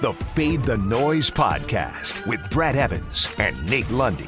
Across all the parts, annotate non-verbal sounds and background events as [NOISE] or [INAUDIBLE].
the Fade the Noise podcast with Brad Evans and Nate Lundy.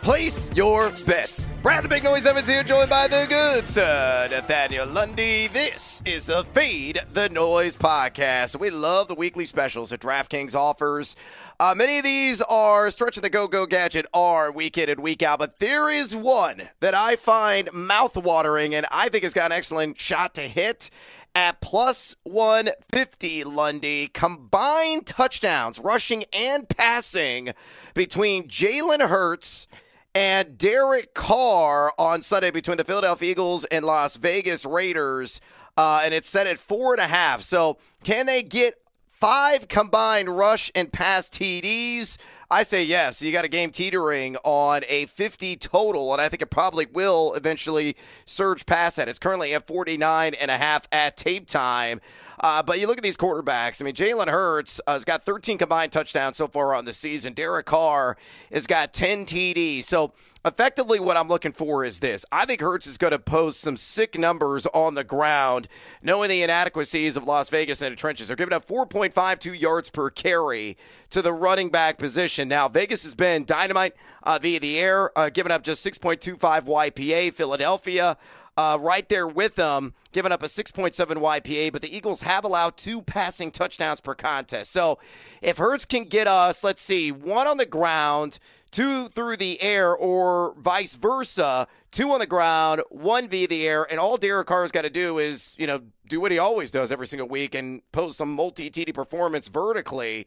Place your bets. Brad the Big Noise Evans here, joined by the good sir, Nathaniel Lundy. This is the Fade the Noise podcast. We love the weekly specials that DraftKings offers. Uh, many of these are stretch of the go go gadget are week in and week out, but there is one that I find mouthwatering and I think has got an excellent shot to hit at plus 150 Lundy. Combined touchdowns, rushing and passing between Jalen Hurts and Derek Carr on Sunday between the Philadelphia Eagles and Las Vegas Raiders. Uh, and it's set at four and a half. So can they get five combined rush and pass TDs? I say yes. You got a game teetering on a 50 total, and I think it probably will eventually surge past that. It's currently at 49 and a half at tape time. Uh, but you look at these quarterbacks. I mean, Jalen Hurts uh, has got 13 combined touchdowns so far on the season. Derek Carr has got 10 TDs. So effectively, what I'm looking for is this. I think Hurts is going to post some sick numbers on the ground, knowing the inadequacies of Las Vegas in the trenches. They're giving up 4.52 yards per carry to the running back position. Now, Vegas has been dynamite uh, via the air, uh, giving up just 6.25 YPA. Philadelphia uh, right there with them, giving up a 6.7 YPA, but the Eagles have allowed two passing touchdowns per contest. So if Hurts can get us, let's see, one on the ground, two through the air, or vice versa, two on the ground, one via the air, and all Derek Carr's got to do is, you know, do what he always does every single week and post some multi TD performance vertically.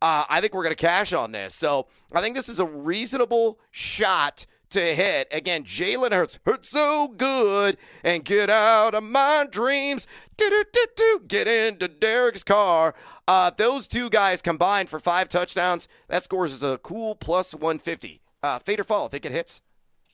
Uh, I think we're going to cash on this. So I think this is a reasonable shot to hit. Again, Jalen Hurts hurts so good and get out of my dreams. Get into Derek's car. Uh, those two guys combined for five touchdowns. That scores is a cool plus 150. Uh, fade or fall, I think it hits.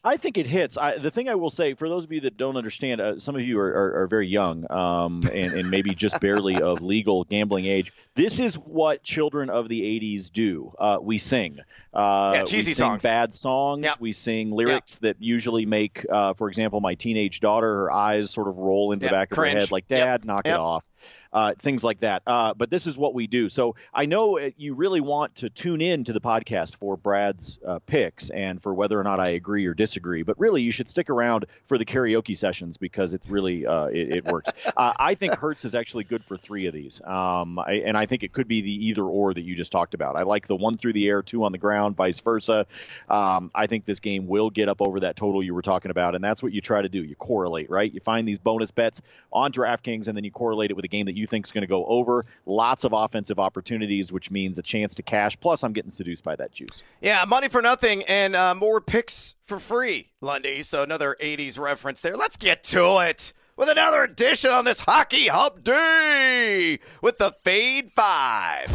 I think it hits. I, the thing I will say, for those of you that don't understand, uh, some of you are, are, are very young um, and, and, maybe just barely of legal gambling age. This is what children of the 80s do. Uh, we sing. Uh, yeah, cheesy we sing songs. bad songs. Yep. We sing lyrics yep. that usually make, uh, for example, my teenage daughter, her eyes sort of roll into yep. the back of Cringe. her head like, Dad, knock it off uh, things like that. Uh, but this is what we do. So I know uh, you really want to tune in to the podcast for Brad's uh, picks and for whether or not I agree or disagree. But really, you should stick around for the karaoke sessions because it's really uh, it, it, works. [LAUGHS] Uh, I think Hurts is actually good for three of these, um, I, and I think it could be the either or that you just talked about. I like the one through the air, two on the ground, vice versa. Um, I think this game will get up over that total you were talking about, and that's what you try to do. You correlate, right? You find these bonus bets on DraftKings, and then you correlate it with a game that you you think is going to go over. Lots of offensive opportunities, which means a chance to cash. Plus, I'm getting seduced by that juice. Yeah, money for nothing and uh, more picks for free, Lundy. So another 80s reference there. Let's get to it with another edition on this Hockey Hump Day with the Fade Five.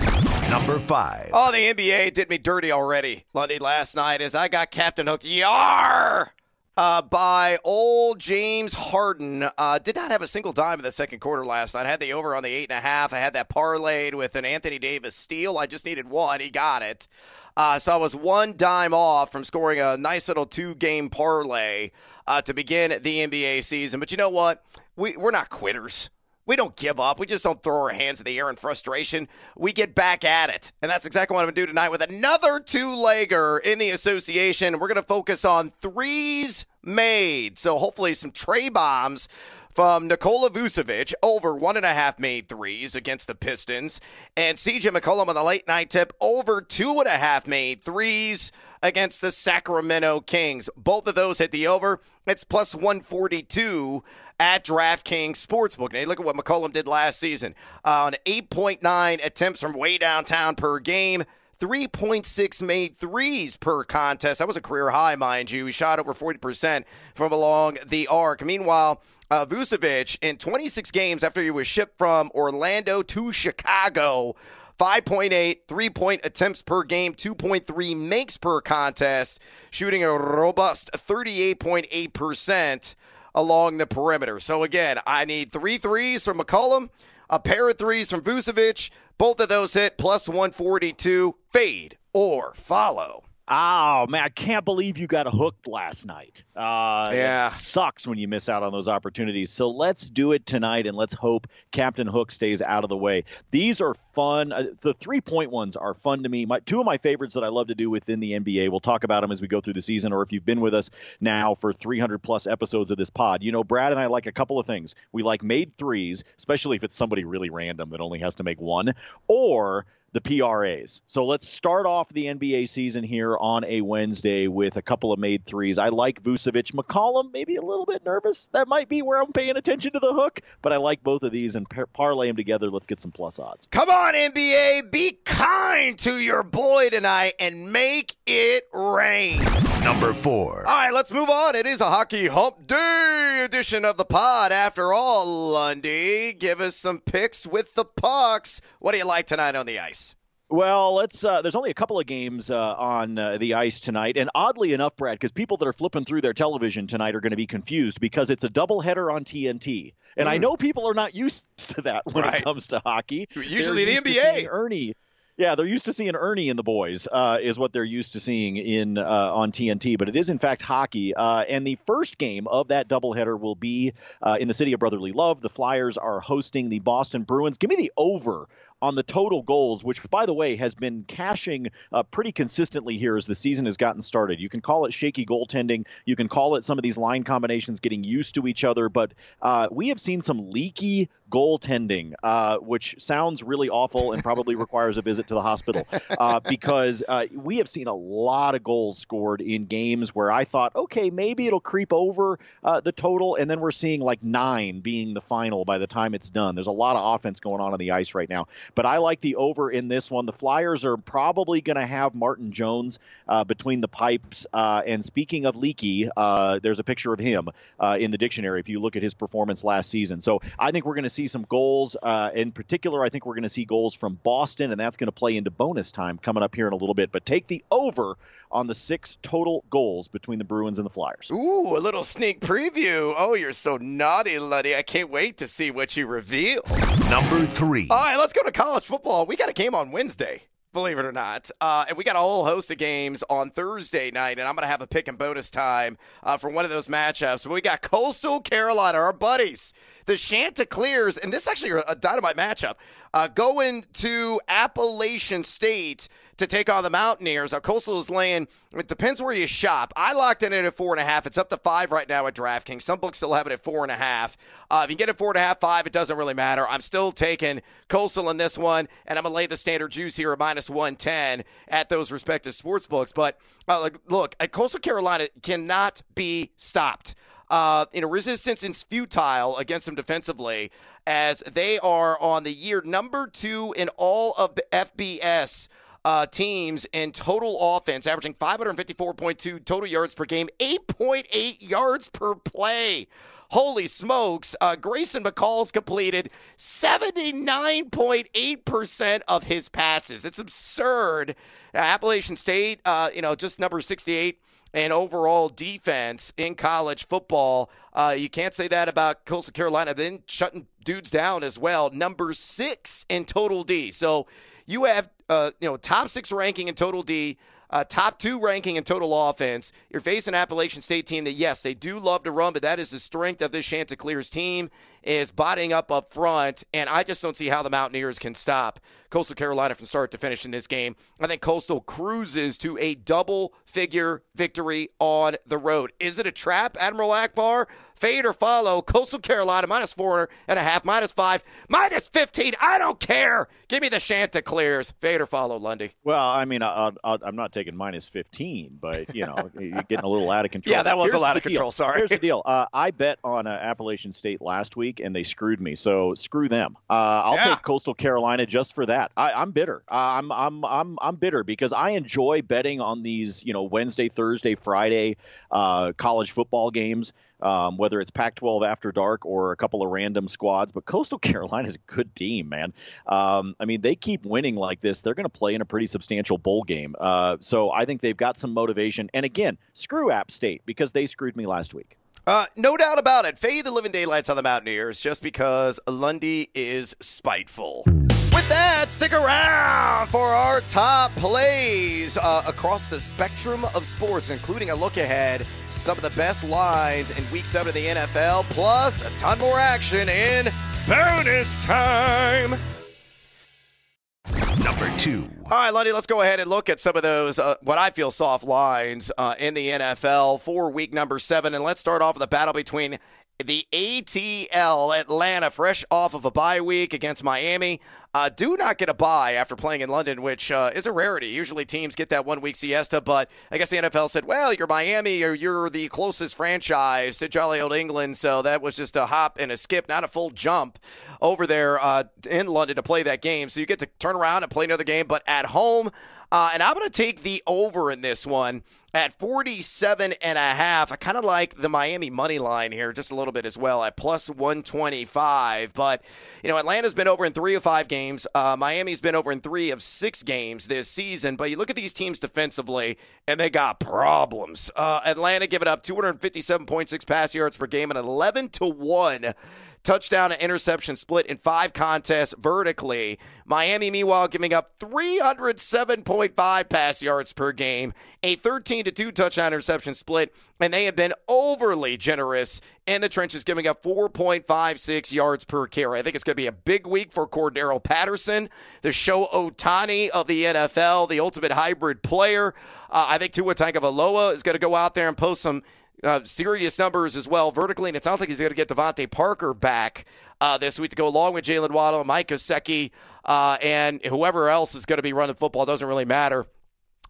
Number five. Oh, the NBA did me dirty already, Lundy, last night as I got Captain Hooked. Yar! Uh, by old James Harden. Uh, did not have a single dime in the second quarter last night. I had the over on the eight and a half. I had that parlayed with an Anthony Davis steal. I just needed one. He got it. Uh, so I was one dime off from scoring a nice little two game parlay uh, to begin the NBA season. But you know what? We, we're not quitters. We don't give up. We just don't throw our hands in the air in frustration. We get back at it. And that's exactly what I'm going to do tonight with another two legger in the association. We're going to focus on threes made. So hopefully some trey bombs from Nikola Vucevic over one and a half made threes against the Pistons. And CJ McCollum on the late night tip over two and a half made threes against the Sacramento Kings. Both of those hit the over. It's plus 142 at DraftKings Sportsbook. Now, look at what McCollum did last season on 8.9 attempts from way downtown per game. 3.6 made threes per contest. That was a career high, mind you. He shot over 40% from along the arc. Meanwhile, uh, Vucevic, in 26 games after he was shipped from Orlando to Chicago, 5.8 three point attempts per game, 2.3 makes per contest, shooting a robust 38.8% along the perimeter. So again, I need three threes from McCollum, a pair of threes from Vucevic. Both of those hit plus 142. Fade or follow. Oh man, I can't believe you got hooked last night. Uh, yeah, sucks when you miss out on those opportunities. So let's do it tonight, and let's hope Captain Hook stays out of the way. These are fun. Uh, the three point ones are fun to me. My two of my favorites that I love to do within the NBA. We'll talk about them as we go through the season, or if you've been with us now for 300 plus episodes of this pod, you know Brad and I like a couple of things. We like made threes, especially if it's somebody really random that only has to make one, or the PRAs. So let's start off the NBA season here on a Wednesday with a couple of made threes. I like Vucevic. McCollum, maybe a little bit nervous. That might be where I'm paying attention to the hook, but I like both of these and par- parlay them together. Let's get some plus odds. Come on, NBA. Be kind to your boy tonight and make it rain. Number four. All right, let's move on. It is a hockey hump day edition of the pod. After all, Lundy, give us some picks with the pucks. What do you like tonight on the ice? Well, let's. Uh, there's only a couple of games uh, on uh, the ice tonight, and oddly enough, Brad, because people that are flipping through their television tonight are going to be confused because it's a doubleheader on TNT, and mm. I know people are not [LAUGHS] used to that when right. it comes to hockey. Usually, They're the NBA. Ernie yeah, they're used to seeing Ernie and the boys, uh, is what they're used to seeing in uh, on TNT. But it is in fact hockey, uh, and the first game of that doubleheader will be uh, in the city of brotherly love. The Flyers are hosting the Boston Bruins. Give me the over on the total goals, which, by the way, has been cashing uh, pretty consistently here as the season has gotten started. You can call it shaky goaltending. You can call it some of these line combinations getting used to each other, but uh, we have seen some leaky goaltending, uh, which sounds really awful and probably [LAUGHS] requires a visit to the hospital uh, because uh, we have seen a lot of goals scored in games where I thought, okay, maybe it'll creep over uh, the total, and then we're seeing like nine being the final by the time it's done. There's a lot of offense going on on the ice right now. But I like the over in this one. The Flyers are probably going to have Martin Jones uh, between the pipes. Uh, and speaking of leaky, uh, there's a picture of him uh, in the dictionary if you look at his performance last season. So I think we're going to see some goals. Uh, in particular, I think we're going to see goals from Boston, and that's going to play into bonus time coming up here in a little bit. But take the over on the six total goals between the Bruins and the Flyers. Ooh, a little sneak preview. Oh, you're so naughty, Lundy. I can't wait to see what you reveal. Number three. All right, let's go to college football. We got a game on Wednesday believe it or not. Uh, and we got a whole host of games on Thursday night, and I'm going to have a pick and bonus time uh, for one of those matchups. But We got Coastal Carolina, our buddies, the Chanticleers, and this is actually a dynamite matchup, uh, going to Appalachian State to take on the Mountaineers. Now, Coastal is laying, it depends where you shop. I locked in it at four and a half. It's up to five right now at DraftKings. Some books still have it at four and a half. Uh, if you get it four and a half, five, it doesn't really matter. I'm still taking Coastal in this one, and I'm going to lay the standard juice here at minus 110 at those respective sports books. But uh, look, Coastal Carolina cannot be stopped. Uh, you know, resistance is futile against them defensively as they are on the year number two in all of the FBS uh, teams in total offense, averaging 554.2 total yards per game, 8.8 yards per play. Holy smokes. Uh, Grayson McCall's completed 79.8% of his passes. It's absurd. Appalachian State, uh, you know, just number 68 and overall defense in college football. Uh, you can't say that about Coastal Carolina. Then shutting dudes down as well. Number six in total D. So you have uh, you know top six ranking in total D. Uh, top two ranking in total offense. You're facing Appalachian State team that, yes, they do love to run, but that is the strength of this Chanticleers team is bodying up up front, and I just don't see how the Mountaineers can stop Coastal Carolina from start to finish in this game. I think Coastal cruises to a double figure victory on the road. Is it a trap, Admiral Ackbar? Fade or follow. Coastal Carolina minus four and a half, minus five, minus 15. I don't care. Give me the Chanticleers. Fade or follow, Lundy. Well, I mean, I, am not taking minus 15, but, you know, [LAUGHS] you're getting a little out of control. Yeah, that was Here's a lot of control. Deal. Sorry. Here's the deal. Uh, I bet on uh, Appalachian State last week, and they screwed me. So screw them. Uh, I'll yeah. take Coastal Carolina just for that. I, am bitter. I'm, I'm, I'm, I'm bitter because I enjoy betting on these, you know, Wednesday, Thursday, Friday uh, college football games um, whether it's Pac 12 after dark or a couple of random squads. But Coastal [LAUGHS] Carolina is a good team, man. Um, I mean, they keep winning like this. They're going to play in a pretty substantial bowl game. Uh, so I think they've got some motivation. And again, screw App State because they screwed me last week. Uh, no doubt about it. Fade the living daylights on the Mountaineers just because Lundy is spiteful. With that, stick around for our top plays uh, across the spectrum of sports, including a look ahead, some of the best lines in Week 7 of the NFL, plus a ton more action in bonus time. Two. All right, Lundy, let's go ahead and look at some of those, uh, what I feel soft lines uh, in the NFL for week number seven. And let's start off with the battle between the ATL Atlanta, fresh off of a bye week against Miami. Uh, do not get a bye after playing in London, which uh, is a rarity. Usually teams get that one week siesta, but I guess the NFL said, well, you're Miami or you're the closest franchise to jolly old England. So that was just a hop and a skip, not a full jump over there uh, in London to play that game. So you get to turn around and play another game, but at home. Uh, and I'm going to take the over in this one at 47 and a half. I kind of like the Miami money line here just a little bit as well at plus 125. But, you know, Atlanta's been over in three of five games. Uh, Miami's been over in three of six games this season. But you look at these teams defensively, and they got problems. Uh, Atlanta giving up 257.6 pass yards per game and 11 to 1 touchdown to interception split in five contests vertically. Miami, meanwhile, giving up 307.5 pass yards per game, a 13 to 2 touchdown interception split, and they have been overly generous in the trenches, giving up 4.56 yards per carry. I think it's going to be a big week for Cordarrelle Patterson, the Shohei Ohtani of the NFL, the ultimate hybrid player. Uh, I think Tua Tagovailoa is going to go out there and post some uh, serious numbers as well vertically, and it sounds like he's going to get DeVante Parker back uh, this week to go along with Jaylen Waddle, and Mike Gesicki, uh, and whoever else is going to be running football. Doesn't really matter.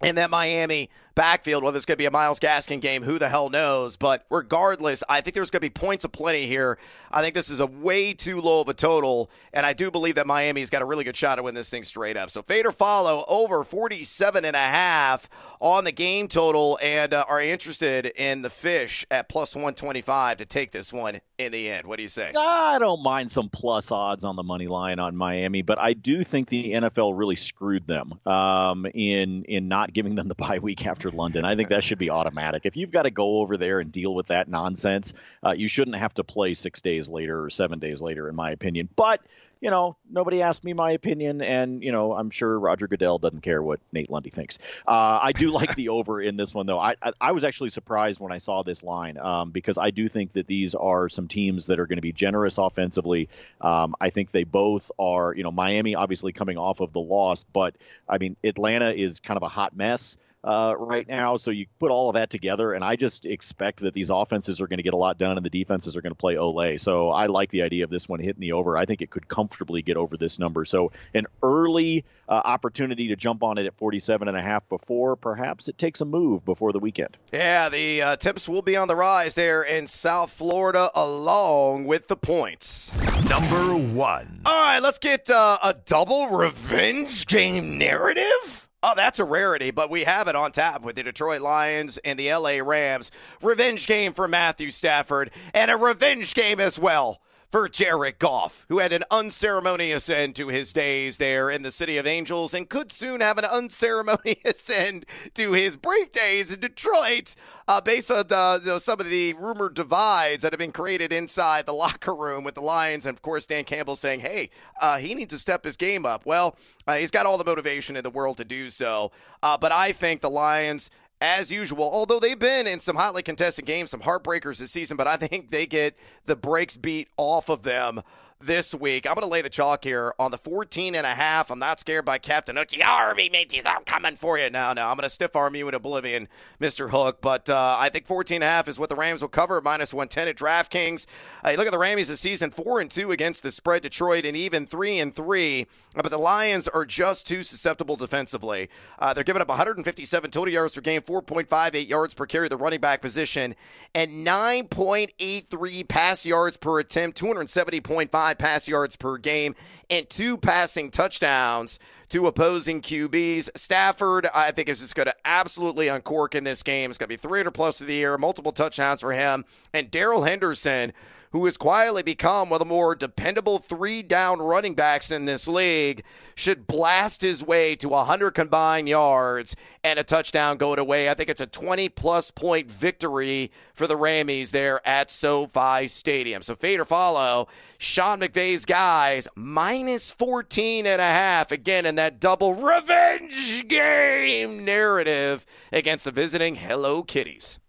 And that Miami backfield, whether it's going to be a Myles Gaskin game, who the hell knows? But regardless, I think there's going to be points of plenty here. I think this is a way too low of a total, and I do believe that Miami's got a really good shot to win this thing straight up. So fade or follow over 47 and a half on the game total, and uh, are interested in the fish at plus 125 to take this one in the end. What do you say? I don't mind some plus odds on the money line on Miami, but I do think the NFL really screwed them um, in in not giving them the bye week after London. I think that should be automatic. If you've got to go over there and deal with that nonsense, uh, you shouldn't have to play six days later or seven days later, in my opinion. But you know, nobody asked me my opinion, and you know, I'm sure Roger Goodell doesn't care what Nate Lundy thinks. Uh, I do [LAUGHS] like the over in this one, though. I, I, I was actually surprised when I saw this line um, because I do think that these are some teams that are going to be generous offensively. Um, I think they both are. You know, Miami obviously coming off of the loss, but I mean, Atlanta is kind of a hot mess uh, right now. So you put all of that together, and I just expect that these offenses are going to get a lot done, and the defenses are going to play Ole. So I like the idea of this one hitting the over. I think it could comfortably get over this number. So an early uh, opportunity to jump on it at 47 and a half before perhaps it takes a move before the weekend. Yeah, the uh, temps will be on the rise there in South Florida, along with the points. Number one. All right, let's get uh, a double revenge game narrative. Oh, that's a rarity, but we have it on tap with the Detroit Lions and the LA Rams. Revenge game for Matthew Stafford and a revenge game as well for Jared Goff, who had an unceremonious end to his days there in the City of Angels and could soon have an [LAUGHS] unceremonious end to his brief days in Detroit, uh, based on the, you know, some of the rumored divides that have been created inside the [LAUGHS] locker room with the Lions. And of course, Dan Campbell saying, hey, uh, he needs to step his game up. Well, uh, he's got all the motivation in the world to do so. Uh, but I think the Lions as usual, although they've been in some hotly contested games, some heartbreakers this season, but I think they get the brakes beat off of them this week. I'm going to lay the chalk here on the 14 and a half. I'm not scared by Captain Hook. Army mateys, I'm coming for you. No, no, I'm going to stiff arm you in oblivion, Mr. Hook. But uh, I think 14 and a half is what the Rams will cover, minus 110 at DraftKings. Uh, look at the Rams this season, 4 and 2 against the spread, Detroit, and even 3 and 3. Uh, but the Lions are just too susceptible defensively. Uh, they're giving up 157 total yards per game, 4.58 yards per carry, the running back position, and 9.83 pass yards per attempt, 270.5 pass yards per game, and two passing touchdowns to opposing QBs. Stafford, I think, is just going to absolutely uncork in this game. It's going to be 300 plus of the year, multiple touchdowns for him. And Darrell Henderson, who has quietly become one of the more dependable three down running backs in this league, should blast his way to 100 combined yards and a touchdown going away. I think it's a 20 plus point victory for the Rammies there at SoFi Stadium. So fade or follow, Sean McVay's guys minus 14 and a half again in that double revenge game narrative against the visiting Hello Kitties.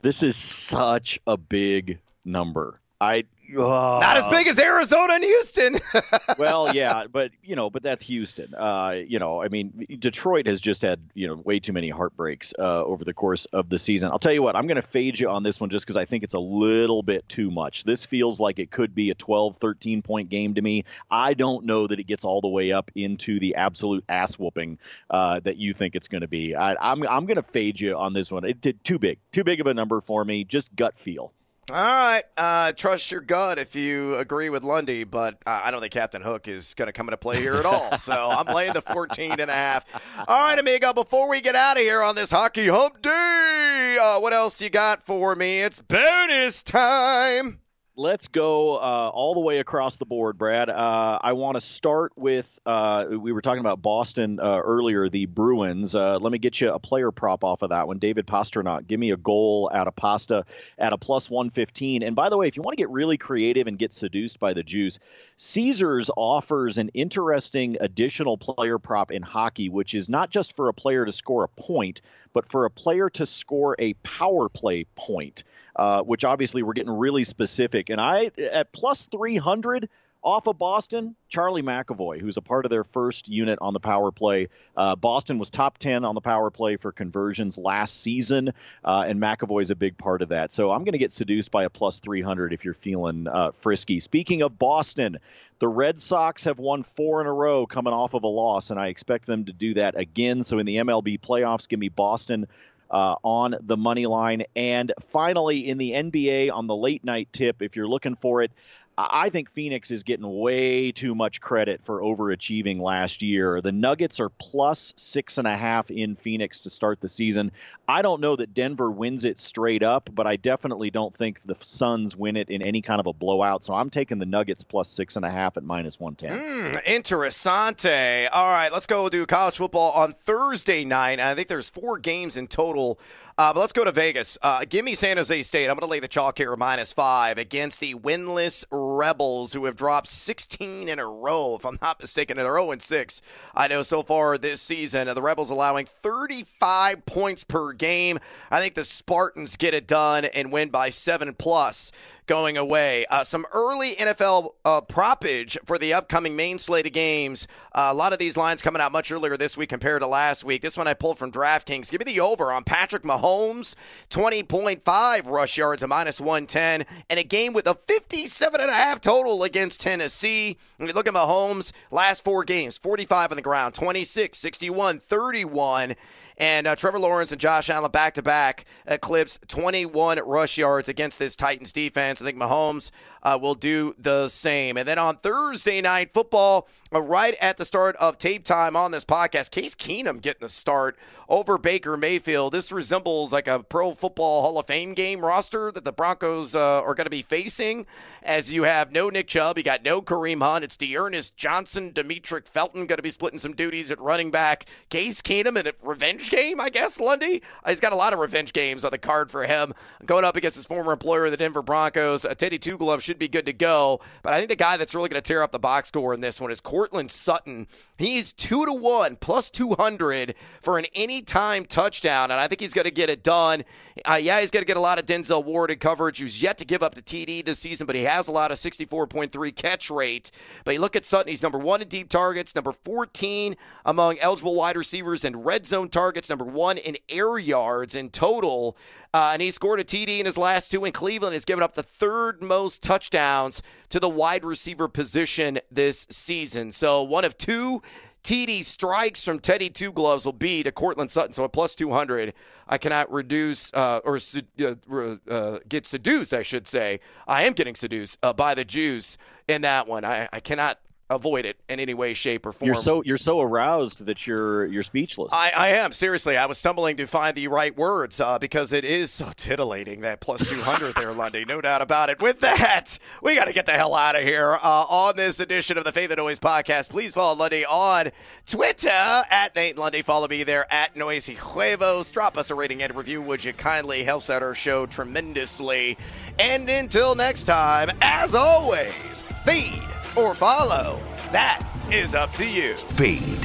This is such a big number. I uh, Not as big as Arizona and Houston. [LAUGHS] well, yeah, but you know, but that's Houston. Uh, you know, I mean, Detroit has just had you know way too many heartbreaks uh, over the course of the season. I'll tell you what, I'm going to fade you on this one just because I think it's a little bit too much. This feels like it could be a 12, 13 point game to me. I don't know that it gets all the way up into the absolute ass whooping uh, that you think it's going to be. I, I'm I'm going to fade you on this one. It did too big, too big of a number for me. Just gut feel. All right. Uh, trust your gut if you agree with Lundy, but uh, I don't think Captain Hook is going to come into play here at all. so [LAUGHS] I'm laying the 14 and a half. All right, amigo, before we get out of here on this hockey hump day, uh, what else you got for me? It's bonus time let's go uh, all the way across the board, Brad. Uh, I want to start with uh, we were talking about Boston uh, earlier, the Bruins. Uh, let me get you a player prop off of that one. David Pastrnak, give me a goal out of pasta at a plus 115. And by the way, if you want to get really creative and get seduced by the juice, Caesars offers an interesting additional player prop in hockey, which is not just for a player to score a point, but for a player to score a power play point uh, which obviously we're getting really specific. And I, at plus 300 off of Boston, Charlie McAvoy, who's a part of their first unit on the power play. Uh, Boston was top 10 on the power play for conversions last season, uh, and McAvoy is a big part of that. So I'm going to get seduced by a plus 300 if you're feeling uh, frisky. Speaking of Boston, the Red Sox have won four in a row coming off of a loss, and I expect them to do that again. So in the MLB playoffs, give me Boston uh, on the money line. And finally, in the NBA on the late night tip, if you're looking for it, I think Phoenix is getting way too much credit for overachieving last year. The Nuggets are plus six and a half in Phoenix to start the season. I don't know that Denver wins it straight up, but I definitely don't think the Suns win it in any kind of a blowout. So I'm taking the Nuggets plus six and a half at minus 110. Mm, interessante. All right, let's go do college football on Thursday night. I think there's four games in total uh, but let's go to Vegas. Uh, give me San Jose State. I'm going to lay the chalk here minus five against the winless Rebels, who have dropped 16 in a row, if I'm not mistaken. They're 0 6. I know so far this season. The Rebels allowing 35 points per game. I think the Spartans get it done and win by seven plus going away. Uh, some early NFL uh, propage for the upcoming main slate of games. Uh, a lot of these lines coming out much earlier this week compared to last week. This one I pulled from DraftKings. Give me the over on Patrick Mahomes, 20.5 rush yards, a minus 110, and a game with a 57.5 total against Tennessee. When you look at Mahomes, last four games, 45 on the ground, 26, 61, 31. And uh, Trevor Lawrence and Josh Allen back to back eclipse 21 rush yards against this Titans defense. I think Mahomes uh, will do the same. And then on Thursday night football, uh, right at the start of tape time on this podcast, Case Keenum getting the start over Baker Mayfield. This resembles like a Pro Football Hall of Fame game roster that the Broncos uh, are going to be facing. As you have no Nick Chubb, you got no Kareem Hunt. It's D'Ernest Johnson, Demetric Felton going to be splitting some duties at running back. Case Keenum in a revenge game, I guess. Lundy, uh, he's got a lot of revenge games on the card for him. Going up against his former employer, the Denver Broncos. Uh, Teddy Two Glove should be good to go. But I think the guy that's really going to tear up the box score in this one is Courtland Sutton. He's two to one plus 200 for an anytime touchdown, and I think he's going to get it done. Uh, yeah, he's going to get a lot of Denzel Ward in coverage, who's yet to give up to TD this season, but he has a lot of 64.3 catch rate. But you look at Sutton, he's number one in deep targets, number 14 among eligible wide receivers in red zone targets, number one in air yards in total. Uh, and he scored a TD in his last two in Cleveland. Has given up the third most touchdowns to the wide receiver position this season. So one of two TD strikes from Teddy Two Gloves will be to Courtland Sutton. So at plus 200, I cannot reduce uh, or uh, uh, get seduced, I should say. I am getting seduced uh, by the juice in that one. I, I cannot avoid it in any way, shape, or form. You're so you're so aroused that you're you're speechless. I, I am seriously. I was stumbling to find the right words uh, because it is so titillating that plus two hundred there, Lundy. No doubt about it. With that, we got to get the hell out of here uh, on this edition of the Fade the Noise podcast. Please follow Lundy on Twitter at Nate Lundy. Follow me there at Noisy Huevos. Drop us a rating and review, would you kindly? Helps out our show tremendously. And until next time, as always, feed or follow. That is up to you. Feed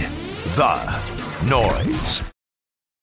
the noise.